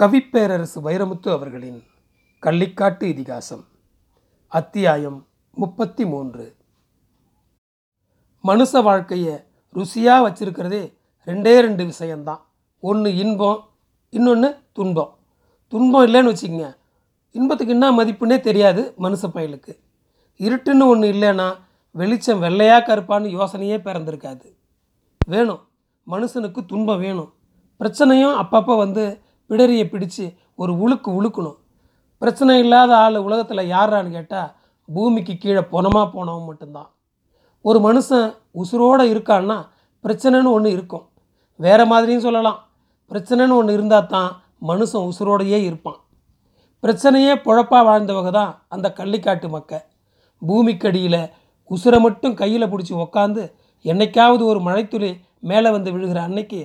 கவிப்பேரரசு வைரமுத்து அவர்களின் கள்ளிக்காட்டு இதிகாசம் அத்தியாயம் முப்பத்தி மூன்று மனுஷ வாழ்க்கையை ருசியாக வச்சிருக்கிறதே ரெண்டே ரெண்டு விஷயந்தான் ஒன்று இன்பம் இன்னொன்று துன்பம். துன்பம் இல்லைன்னு வச்சுக்கோங்க இன்பத்துக்கு என்ன மதிப்புன்னே தெரியாது மனுஷ பயலுக்கு. இருட்டுன்னு ஒன்று இல்லைன்னா வெளிச்சம் வெள்ளையாக கருப்பான்னு யோசனையே பிறந்திருக்காது. வேணும் மனுஷனுக்கு துன்பம் வேணும். பிரச்சனையும் அப்பப்போ வந்து பிடரியை பிடிச்சு ஒரு உழுக்கு உழுக்கணும். பிரச்சனை இல்லாத ஆள் உலகத்தில் யாரான்னு கேட்டால் பூமிக்கு கீழே பொணமாக போனவன் மட்டும்தான். ஒரு மனுஷன் உசுரோடு இருக்கான்னா பிரச்சனைன்னு ஒன்று இருக்கும். வேறு மாதிரியும் சொல்லலாம். பிரச்சனைன்னு ஒன்று இருந்தால் தான் மனுஷன் உசுரோடையே இருப்பான். பிரச்சனையே பொழப்பாக வாழ்ந்தவங்க தான் அந்த கள்ளிக்காட்டு மக்க பூமிக்கடியில் உசுரை மட்டும் கையில் பிடிச்சி உக்காந்து என்னைக்காவது ஒரு மழைத்துளி மேலே வந்து விழுகிற அன்னைக்கு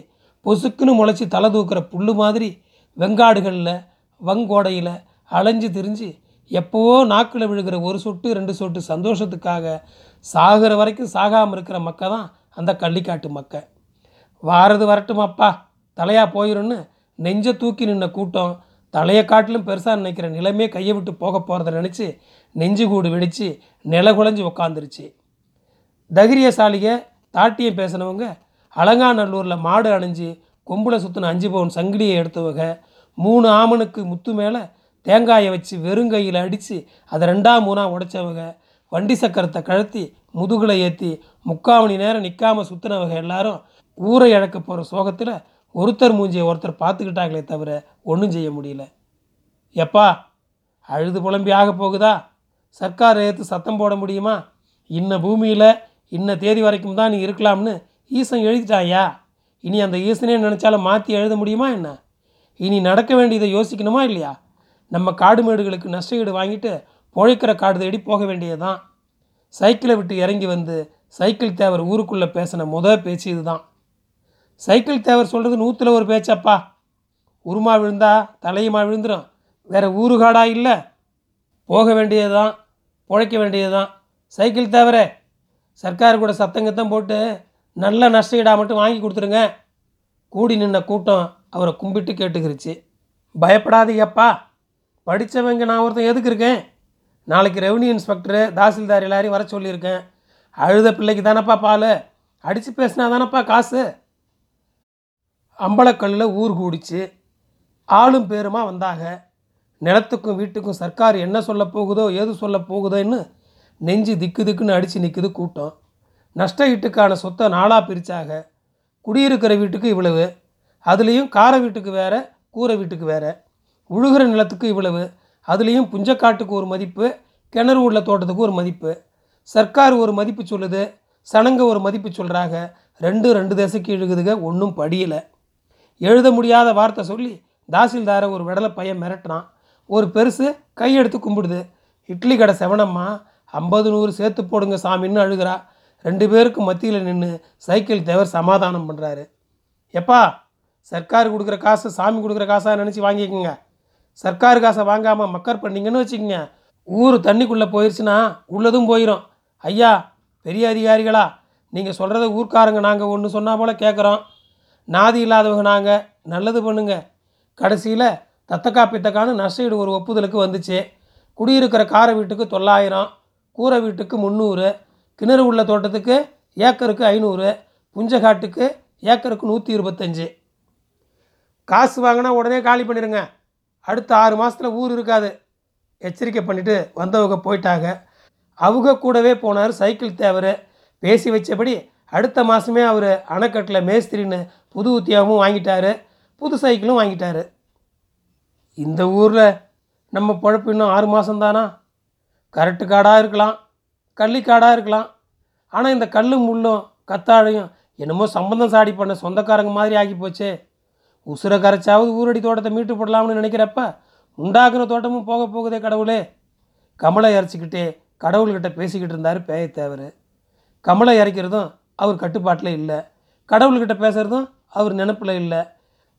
பொசுக்குன்னு முளைச்சி தலை தூக்குற புல் மாதிரி வெங்காடுகளில் வங்கோடையில் அலைஞ்சு திரிஞ்சு எப்போவோ நாக்கில் விழுகிற ஒரு சொட்டு ரெண்டு சொட்டு சந்தோஷத்துக்காக சாகிற வரைக்கும் சாகாமல் இருக்கிற மக்கள் தான் அந்த கள்ளிக்காட்டு மக்கள் வாரது வரட்டுமாப்பா தலையாக போயிடும்னு நெஞ்சை தூக்கி நின்ன கூட்டம் தலையை காட்டிலும் பெருசாக நினைக்கிற நிலைமே கையை விட்டு போக போகிறத நினச்சி நெஞ்சு கூடு வெடித்து நில குலைஞ்சி உக்காந்துருச்சு. தைரியசாலிக தாட்டியம் பேசினவங்க அலங்காநல்லூரில் மாடு அணிஞ்சு கொம்புல சுற்றின அஞ்சு பவுன் சங்கிலியை எடுத்தவங்க மூணு ஆமனுக்கு முத்து மேலே தேங்காயை வச்சு வெறுங்கையில் அடித்து அதை ரெண்டாம் மூணாக உடைச்சவங்க வண்டி சக்கரத்தை கழத்தி முதுகில் ஏற்றி முக்கால் மணி நேரம் நிற்காமல் சுற்றினவங்க எல்லாரும் ஊரை இழக்க போகிற சோகத்தில் ஒருத்தர் மூஞ்சியை ஒருத்தர் பார்த்துக்கிட்டாங்களே தவிர ஒன்றும் செய்ய முடியல. எப்பா அழுது புலம்பி ஆக போகுதா? சர்க்கார் ஏற்று சத்தம் போட முடியுமா? இன்ன பூமியில் இன்ன தேதி வரைக்கும் தான் நீ இருக்கலாம்னு ஈசன் எழுதிட்டாயா? இனி அந்த ஈசனே நினச்சாலும் மாற்றி எழுத முடியுமா என்ன? இனி நடக்க வேண்டியதை யோசிக்கணுமா இல்லையா? நம்ம காடு மேடுகளுக்கு நஷ்டஈடு வாங்கிட்டு பொழைக்கிற காடு தேடி போக வேண்டியதுதான். சைக்கிளை விட்டு இறங்கி வந்து சைக்கிள் தேவர் ஊருக்குள்ளே பேசின முத பேச்சு இதுதான். சைக்கிள் தேவர் சொல்கிறது நூற்றில் ஒரு பேச்சப்பா. உருமா விழுந்தா தலையுமா விழுந்துடும் வேறு ஊருகாடா இல்லை. போக வேண்டியது தான் பிழைக்க வேண்டியது தான் சைக்கிள் தேவரே சர்க்கார் கூட சத்தங்கத்தம் போட்டு நல்ல நஷ்டஈடா மட்டும் வாங்கி கொடுத்துருங்க. கூடி நின்ன கூட்டம் அவரை கும்பிட்டு கேட்டுக்கிருச்சு. பயப்படாதீங்கப்பா. படித்தவங்க நான் ஒருத்தன் எதுக்கு இருக்கேன்? நாளைக்கு ரெவன்யூ இன்ஸ்பெக்டரு தாசில்தார் எல்லாரையும் வர சொல்லியிருக்கேன். அழுத பிள்ளைக்கு தானப்பா பால்? அடித்து பேசினா தானப்பா காசு? அம்பலக்கல்லில் ஊர் கூடிச்சு. ஆளும் பேருமா வந்தாங்க நிலத்துக்கும் வீட்டுக்கும் சர்க்கார் என்ன சொல்ல போகுதோ ஏது சொல்ல போகுதோன்னு நெஞ்சு திக்கு திக்குன்னு அடித்து நிற்குது கூட்டம். நஷ்ட ஈட்டுக்கான சொத்தை நாளாக பிரித்தாங்க குடியிருக்கிற வீட்டுக்கு இவ்வளவு அதுலேயும் கார வீட்டுக்கு வேறு கூரை வீட்டுக்கு வேற உழுகிற நிலத்துக்கு இவ்வளவு அதுலேயும் புஞ்சக்காட்டுக்கு ஒரு மதிப்பு கிணறு உள்ள தோட்டத்துக்கு ஒரு மதிப்பு சர்க்கார் ஒரு மதிப்பு சொல்லுது சனங்க ஒரு மதிப்பு சொல்கிறாங்க ரெண்டு ரெண்டு தசைக்கு இழுகுதுங்க ஒன்றும் படியலை. எழுத முடியாத வார்த்தை சொல்லி தாசில்தாரை ஒரு விடலை பையன் மிரட்டுறான். ஒரு பெருசு கையெடுத்து கும்பிடுது. இட்லி கடை செவனம்மா ஐம்பது நூறு சேர்த்து போடுங்க சாமின்னு அழுகிறா. ரெண்டு பேருக்கு மத்தியில் நின்று சைக்கிள் தேவர் சமாதானம் பண்ணுறாரு எப்பா சர்க்கார் கொடுக்குற காசு சாமி கொடுக்குற காசாக நினச்சி வாங்கிக்கோங்க. சர்க்கார் காசை வாங்காமல் மக்கர் பண்ணீங்கன்னு வச்சுக்கோங்க. ஊர் தண்ணிக்குள்ளே போயிடுச்சுன்னா உள்ளதும் போயிடும் ஐயா பெரிய அதிகாரிகளா நீங்கள் சொல்கிறத ஊர்க்காரங்க நாங்கள் ஒன்று சொன்னால் போல் கேட்குறோம் நாதி இல்லாதவங்க நாங்கள் நல்லது பண்ணுங்க. கடைசியில் தத்தக்கா பித்தக்கான்னு நஷ்டஈடு ஒரு ஒப்புதலுக்கு வந்துச்சு. குடியிருக்கிற கார வீட்டுக்கு தொள்ளாயிரம் கூரை வீட்டுக்கு முந்நூறு கிணறு உள்ள தோட்டத்துக்கு ஏக்கருக்கு ஐநூறு புஞ்சகாட்டுக்கு ஏக்கருக்கு நூற்றி இருபத்தஞ்சி. காசு வாங்கினா உடனே காலி பண்ணிடுங்க அடுத்த ஆறு மாதத்தில் ஊர் இருக்காது. எச்சரிக்கை பண்ணிவிட்டு வந்தவங்க போயிட்டாங்க. அவங்க கூடவே போனார் சைக்கிள் தேவர். பேசி வச்சபடி அடுத்த மாதமே அவர் அணைக்கட்டில் மேஸ்திரின்னு புது உத்தியாகவும் வாங்கிட்டாரு. புது சைக்கிளும் வாங்கிட்டாரு. இந்த ஊரில் நம்ம பொழப்பு இன்னும் ஆறு மாதம்தானா கரட்டு காடாக இருக்கலாம். கள்ளிக்காடாக இருக்கலாம். ஆனால் இந்த கல்லும் முள்ளும் கத்தாழையும் என்னமோ சம்பந்தம் சாடி பண்ண சொந்தக்காரங்க மாதிரி ஆகி போச்சே. உசுரை கரைச்சாவது ஊரடி தோட்டத்தை மீட்டு போடலாம்னு நினைக்கிறப்ப உண்டாக்குன தோட்டமும் போக போகுதே கடவுளே. கமலை இறச்சிக்கிட்டே கடவுள்கிட்ட பேசிக்கிட்டு இருந்தார் பேயத்தேவர். கமலை இறைக்கிறதும் அவர் கட்டுப்பாட்டில் இல்லை. கடவுள்கிட்ட பேசுகிறதும் அவர் நினப்பில் இல்லை.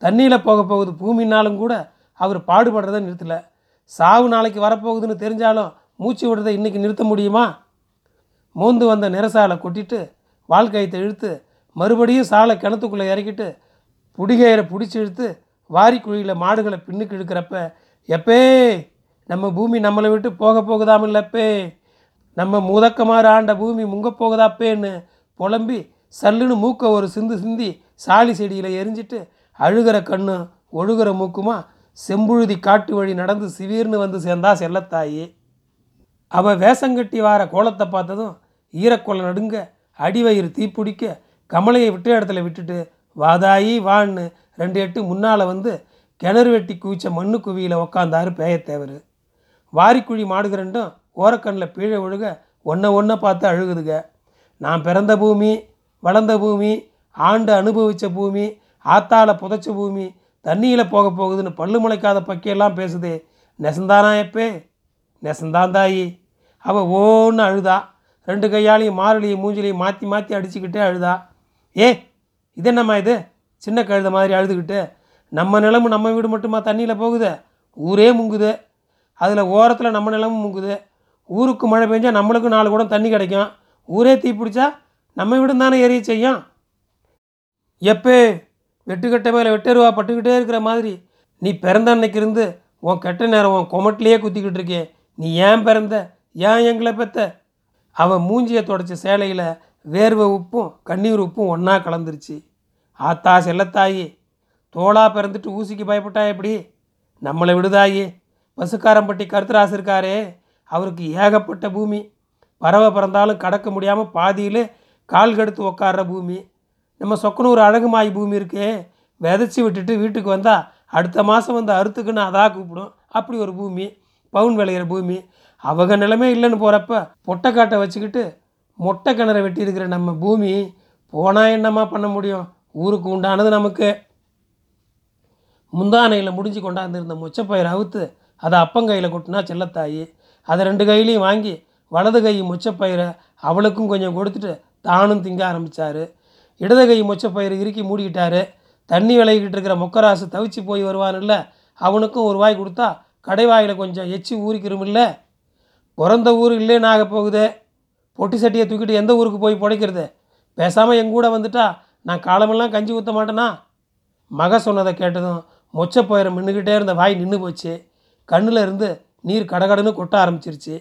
தண்ணியில் போக போகுது பூமினாலும் கூட அவர் பாடுபடுறதை நிறுத்தலை. சாவு நாளைக்கு வரப்போகுதுன்னு தெரிஞ்சாலும் மூச்சு விடுறதை இன்றைக்கி நிறுத்த முடியுமா? மோந்து வந்த நிறசாலை கொட்டிட்டு வாழ்க்கையத்தை இழுத்து மறுபடியும் சாலை கிணத்துக்குள்ளே இறக்கிட்டு புடிகையரை பிடிச்சி இழுத்து வாரிக்குழியில் மாடுகளை பின்னுக்கு இழுக்கிறப்ப எப்பே நம்ம பூமி நம்மளை விட்டு போக போகுதாமில்லப்பே நம்ம முதக்கமாறு ஆண்ட பூமி முங்க போகுதாப்பேன்னு புலம்பி சல்லுன்னு மூக்க ஒரு சிந்து சிந்தி சாலி செடியில் எரிஞ்சிட்டு அழுகிற கண்ணு ஒழுகிற மூக்குமா செம்புழுதி காட்டு வழி நடந்து சிவீர்னு வந்து சேர்ந்தா செல்லத்தாயி. அவள் வேஷங்கட்டி வார கோலத்தை பார்த்ததும் ஈரக்கொலை நடுங்க அடிவயிறு தீப்பிடிக்க கமலையை விட்ட இடத்துல விட்டுட்டு வாதாயி வான்னு. ரெண்டு எட்டு முன்னால் வந்து கிணறு வெட்டி குவிச்ச மண்ணு குவியில் உக்காந்தாரு பேயத்தேவர். வாரிக்குழி மாடுக ரெண்டும் ஓரக்கண்ணில் பீழ ஒழுக ஒன்றை ஒன்றை பார்த்து அழுகுதுங்க நான் பிறந்த பூமி வளர்ந்த பூமி ஆண்டு அனுபவித்த பூமி ஆத்தால புதைச்ச பூமி தண்ணியில் போக போகுதுன்னு பல்லு முளைக்காத பக்கியெல்லாம் பேசுதே. நெசந்தானா எப்பே? நெசந்தான் தாயி அவள் ஓன்னு அழுதா. ரெண்டு கையாலையும் மாரளியும் மூஞ்சிலையும் மாற்றி மாற்றி அடிச்சுக்கிட்டே அழுதா. ஏ இது என்னம்மா இது? சின்ன கழுத மாதிரி அழுதுகிட்டு. நம்ம நிலமும் நம்ம வீடு மட்டுமா தண்ணியில் போகுது? ஊரே முங்குது. அதில் ஓரத்தில் நம்ம நிலமும் முங்குது. ஊருக்கு மழை பெஞ்சால் நம்மளுக்கும் நாலு கூட தண்ணி கிடைக்கும். ஊரே தீ பிடிச்சா நம்ம வீடும் தானே எரிய செய்யும்? எப்பே வெட்டுக்கட்டை மேலே வெட்டருவா பட்டுக்கிட்டே இருக்கிற மாதிரி. நீ பிறந்த அன்னைக்கு இருந்து உன் கெட்ட நேரம் உன் கொமட்டிலேயே குத்திக்கிட்டு இருக்கே. நீ ஏன் பிறந்த? ஏன் எங்களை பெற்ற அவன் மூஞ்சியை தொடச்ச சேலையில் வேர்வை உப்பும் கண்ணீர் உப்பும் ஒன்றா கலந்துருச்சு. ஆத்தா செல்லத்தாயி தோளா பிறந்துட்டு ஊசிக்கு பயப்பட்டா எப்படி? நம்மளை விடுதாயி. பசுக்காரம்பட்டி கருத்தராசு இருக்காரே அவருக்கு ஏகப்பட்ட பூமி. பறவை பிறந்தாலும் கடக்க முடியாமல் பாதியில் கால் கடுத்து உக்காடுற பூமி. நம்ம சொக்கனூர் அழகுமாய் பூமி இருக்கே விதைச்சி விட்டுட்டு வீட்டுக்கு வந்தால் அடுத்த மாதம் வந்து அறுத்துக்குன்னு அதாக கூப்பிடும். அப்படி ஒரு பூமி பவுன் விளையிற பூமி. அவங்க நிலமே இல்லைன்னு போகிறப்ப பொட்டைக்காட்டை வச்சுக்கிட்டு மொட்டை கிணறு வெட்டியிருக்கிற நம்ம பூமி போனால் என்னம்மா பண்ண முடியும்? ஊருக்கு உண்டானது நமக்கு. முந்தானையில் முடிஞ்சு கொண்டாந்துருந்த மொச்சப்பயிரை அவுத்து அதை அப்பங்கையில் கொட்டினா செல்லத்தாயி அதை ரெண்டு கையிலையும் வாங்கி வலது கை முச்சப்பயிரை அவளுக்கும் கொஞ்சம் கொடுத்துட்டு தானும் திங்க ஆரம்பித்தார் இடது கை மொச்சப்பயிறு இறுக்கி மூடிக்கிட்டாரு. தண்ணி விளையிக்கிட்டு இருக்கிற மொக்கராசு தவிச்சு போய் வருவான்ல அவனுக்கும் ஒரு வாய் கொடுத்தா கடைவாயில் கொஞ்சம் எச்சி ஊறிக்கிறோமில்ல. பிறந்த ஊர் இல்லைன்னு ஆக போகுது. பொட்டி சட்டியை தூக்கிட்டு எந்த ஊருக்கு போய் பிழைக்கிறது பேசாமல் எங்கூட வந்துட்டா நான் காலமெல்லாம் கஞ்சி ஊற்ற மாட்டேனா? மக சொன்னதை கேட்டதும் மொச்சப்பயிரை மின்னுக்கிட்டே இருந்த வாய் நின்று போச்சு. கண்ணில் இருந்து நீர் கடகடன்னு கொட்ட ஆரம்பிச்சிருச்சு.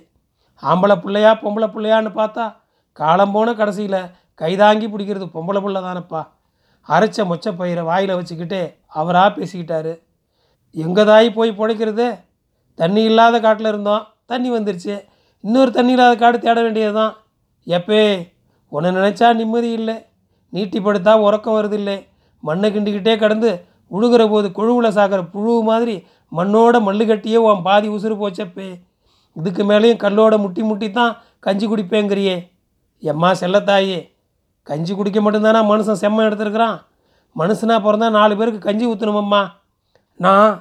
ஆம்பளை பிள்ளையா பொம்பளை பிள்ளையான்னு பார்த்தா காலம் போன கடைசியில் கைதாங்கி பிடிக்கிறது பொம்பளை பிள்ளை தானப்பா. அரைச்ச மொச்சப்பயிரை வாயில் வச்சுக்கிட்டே அவராக பேசிக்கிட்டாரு. எங்கள் தாய் போய் பிழைக்கிறது தண்ணி இல்லாத காட்டில் இருந்தோம். தண்ணி வந்துருச்சு. இன்னொரு தண்ணி இல்லாத காடு தேட வேண்டியது தான் எப்பே உன்னை நினச்சா நிம்மதி இல்லை. நீட்டி படுத்தா உறக்கம் வருதில்லை. மண்ணை கிண்டிக்கிட்டே கடந்து உழுகிற போது கொழுவில் சாகிற புழு மாதிரி மண்ணோட மல்லு கட்டியே உன் பாதி உசுறு போச்சப்பே. இதுக்கு மேலேயும் கல்லோட முட்டி முட்டி தான் கஞ்சி குடிப்பேங்கிறியே. எம்மா செல்லத்தாயே கஞ்சி குடிக்க மட்டும்தானா மனுஷன் செம்ம எடுத்துருக்குறான்? மனுஷனாக பிறந்தா நாலு பேருக்கு கஞ்சி ஊற்றணுமம்மா நான்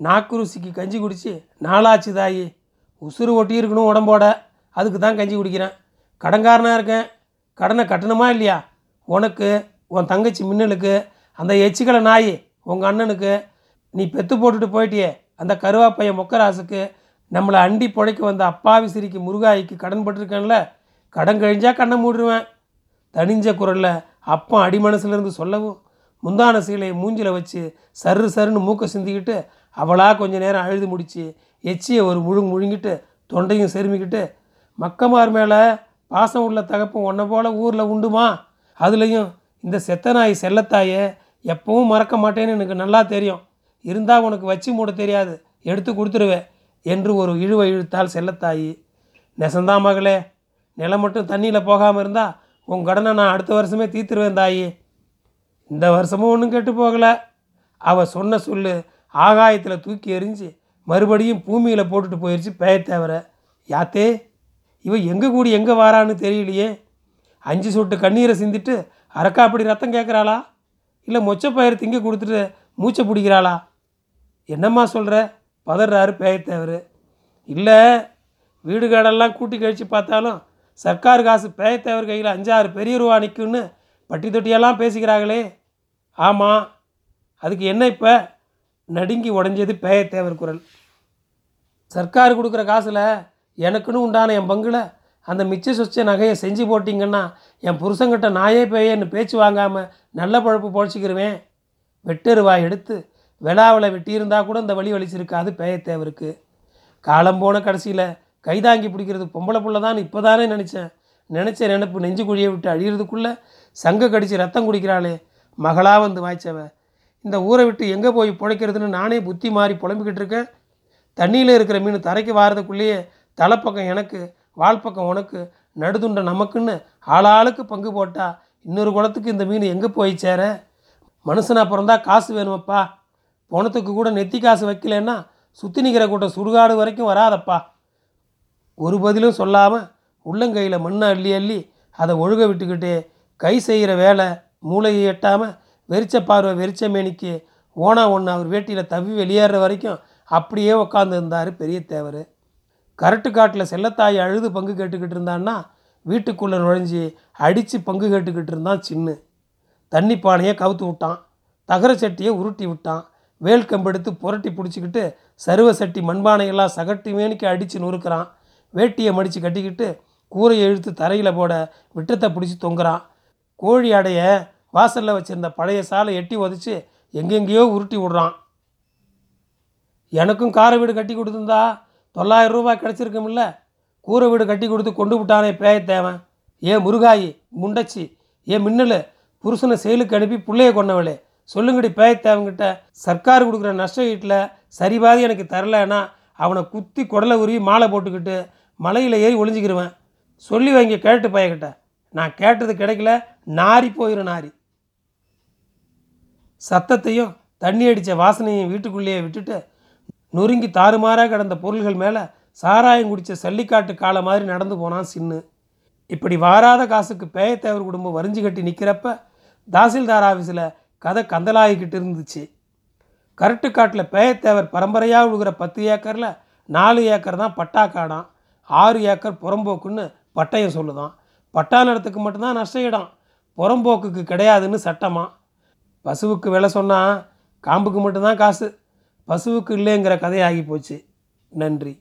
நாக்கு ருசிக்கு கஞ்சி குடித்து நாளாச்சு தாயி. உசுறு ஒட்டி இருக்கணும் உடம்போட. அதுக்கு தான் கஞ்சி குடிக்கிறேன். கடன்காரனாக இருக்கேன். கடனை கட்டணுமா இல்லையா? உனக்கு உன் தங்கச்சி மின்னலுக்கு அந்த எச்சிக்கலை நாய் உங்கள் அண்ணனுக்கு நீ பெத்து போட்டுட்டு போயிட்டியே அந்த கருவாப்பைய மொக்கராசுக்கு நம்மளை அண்டி பிழைக்க வந்த அப்பாவி சிரிக்கு முருகாய்க்கு கடன் பட்டிருக்கேன்ல கடன் கழிஞ்சா கண்ணை மூடிடுவேன் தனிஞ்ச குரலில் அப்பா அடிமனசுலேருந்து சொல்லவும் முந்தான சீலையை மூஞ்சில் வச்சு சரு சருன்னு மூக்கை சிந்திக்கிட்டு அவளாக கொஞ்ச நேரம் அழுது முடிச்சு எச்சியை ஒரு முழுங்கு முழுங்கிட்டு தொண்டையும் செருமிக்கிட்டு மக்கமார் மேலே பாசம் உள்ள தகப்பும் ஒன்றை போல் ஊரில் உண்டுமா? அதுலேயும் இந்த செத்த நாய் செல்லத்தாயை எப்பவும் மறக்க மாட்டேன்னு எனக்கு நல்லா தெரியும். இருந்தால் உனக்கு வச்சு மூட தெரியாது. எடுத்து கொடுத்துருவேன் என்று ஒரு இழுவை இழுத்தால் செல்லத்தாயி. நெசந்தா மகளே நிலம் மட்டும் தண்ணியில் போகாமல் இருந்தால் உன் கடனை நான் அடுத்த வருஷமே தீர்த்துருவேன் தாயி. இந்த வருஷமும் ஒன்றும் கெட்டு போகலை. அவள் சொன்ன சொல்லு ஆகாயத்தில் தூக்கி எறிஞ்சு மறுபடியும் பூமியில் போட்டுட்டு போயிடுச்சு பேய தேவர. யாத்தே இவன் எங்கே கூடி எங்கே வாரான்னு தெரியலையே. அஞ்சு சொட்டு கண்ணீரை சிந்திட்டு அரக்கா அப்படி ரத்தம் கேட்குறாளா இல்லை மொச்சப்பயிர் திங்க கொடுத்துட்டு மூச்சை பிடிக்கிறாளா? என்னம்மா சொல்கிற பதறாரு பேயத்தேவர் இல்லை வீடு காடெல்லாம் கூட்டி கழித்து பார்த்தாலும் சர்க்கார் காசு பேயத்தேவர் கையில் அஞ்சாறு பெரிய ரூபா நிற்கும்னு பட்டி தொட்டியெல்லாம் பேசிக்கிறாங்களே. ஆமாம் அதுக்கு என்ன இப்போ? நடுங்கி உடஞ்சது பேயத்தேவர் குரல். சர்க்கார் கொடுக்குற காசில் எனக்குன்னு உண்டான என் பங்கில் அந்த மிச்ச சொச்ச நகையை செஞ்சு போட்டிங்கன்னா என் புருஷங்கிட்ட நாயே பேயன்னு பேச்சு வாங்காமல் நல்ல பழப்பு பொழைச்சிக்கிருவேன். வெட்டருவாய் எடுத்து விழாவில் வெட்டியிருந்தா கூட இந்த வழி வலிச்சிருக்காது பேயத்தேவருக்கு காலம் போன கடைசியில் கைதாங்கி பிடிக்கிறது பொம்பளை புள்ள தான் இப்போ தானே நினச்சேன். நினச்ச நினப்பு நெஞ்சு குழியை விட்டு அழியிறதுக்குள்ளே சங்க கடித்து ரத்தம் குடிக்கிறாளே மகளாக வந்து வாய்ச்சவ. இந்த ஊரை விட்டு எங்கே போய் பிழைக்கிறதுன்னு நானே புத்தி மாறி புலம்பிக்கிட்டு இருக்கேன். தண்ணியில் இருக்கிற மீன் தரைக்கு வாரதுக்குள்ளேயே தலைப்பக்கம் எனக்கு வால்பக்கம் உனக்கு நடுதுண்டை நமக்குன்னு ஆளாளுக்கு பங்கு போட்டா இன்னொரு குளத்துக்கு இந்த மீன் எங்கே போய் சேர? மனுஷனாக பிறந்தா காசு வேணுமப்பா. போனத்துக்கு கூட நெத்தி காசு வைக்கலன்னா சுற்றி நிற்கிற கூட்டம் சுடுகாடு வரைக்கும் வராதப்பா. ஒரு பதிலும் சொல்லாமல் உள்ளங்கையில் மண்ணை அள்ளி அள்ளி அதை ஒழுக விட்டுக்கிட்டே கை செய்கிற வேலை மூளையை எட்டாமல் வெறிச்ச பார்வை வெறிச்ச மேனிக்கு ஓனா ஒன்று அவர் வேட்டியில் தவி வெளியேற வரைக்கும் அப்படியே உட்காந்து இருந்தார் பெரிய தேவர். கரட்டு காட்டில் செல்லத்தாய் அழுது பங்கு கேட்டுக்கிட்டு இருந்தான்னா வீட்டுக்குள்ளே நுழைஞ்சி அடித்து பங்கு கேட்டுக்கிட்டு இருந்தான் சின்னு. தண்ணி பானையை கவுத்து விட்டான். தகர சட்டியை உருட்டி விட்டான். வேல் கம்பெடுத்து புரட்டி பிடிச்சிக்கிட்டு சருவ சட்டி மண்பானையெல்லாம் சகட்டு மேனிக்கு அடித்து நொறுக்கிறான். வேட்டியை மடித்து கட்டிக்கிட்டு கூரையை இழுத்து தரையில் போட விட்டத்தை பிடிச்சி தொங்குறான். கோழி அடைய வாசலில் வச்சுருந்த பழைய சாலை எட்டி உதச்சி எங்கெங்கேயோ உருட்டி விடுறான். எனக்கும் காரை வீடு கட்டி கொடுத்துருந்தா தொள்ளாயிரம் ரூபாய் கிடச்சிருக்குமில்ல கூரை வீடு கட்டி கொடுத்து கொண்டு விட்டானே பேய தேவன் ஏ முருகாயி முண்டச்சி ஏ மின்னலு புருஷனை செயலுக்கு அனுப்பி பிள்ளைய கொண்டவளே சொல்லுங்கடி பேயத்தேவங்கிட்ட சர்க்கார் கொடுக்குற நஷ்ட வீட்டில் சரிபாதி எனக்கு தரலைன்னா அவனை குத்தி குடலை உருவி மாலை போட்டுக்கிட்டு மலையில் ஏறி ஒளிஞ்சிக்கிருவேன். சொல்லி வைங்க கேட்டு பையன்கிட்ட. நான் கேட்டது கிடைக்கல நாரி போயிடும் நாரி. சத்தத்தையும் தண்ணி அடித்த வாசனையும் வீட்டுக்குள்ளேயே விட்டுட்டு நொறுங்கி தாறுமாறாக கிடந்த பொருள்கள் மேலே சாராயம் குடித்த சல்லிக்காட்டு காலை மாதிரி நடந்து போனான் சின்னு. இப்படி வாராத காசுக்கு பேயத்தேவர் குடும்பம் வரிஞ்சு கட்டி நிற்கிறப்ப தாசில்தார் ஆஃபீஸில் கதை கந்தலாகிக்கிட்டு இருந்துச்சு. கரட்டுக்காட்டில் பேயத்தேவர் பரம்பரையாக விழுகிற பத்து ஏக்கரில் நாலு ஏக்கர் தான் பட்டா காடாம். ஆறு ஏக்கர் புறம்போக்குன்னு பட்டயம் சொல்லுதான். பட்டா நிலத்துக்கு மட்டும்தான் நஷ்ட இடம். புறம்போக்குக்கு கிடையாதுன்னு சட்டமாக பசுவுக்கு விலை சொன்னால் காம்புக்கு மட்டும்தான் காசு. பசுவுக்கு இல்லைங்கிற கதையாகி போச்சு. நன்றி.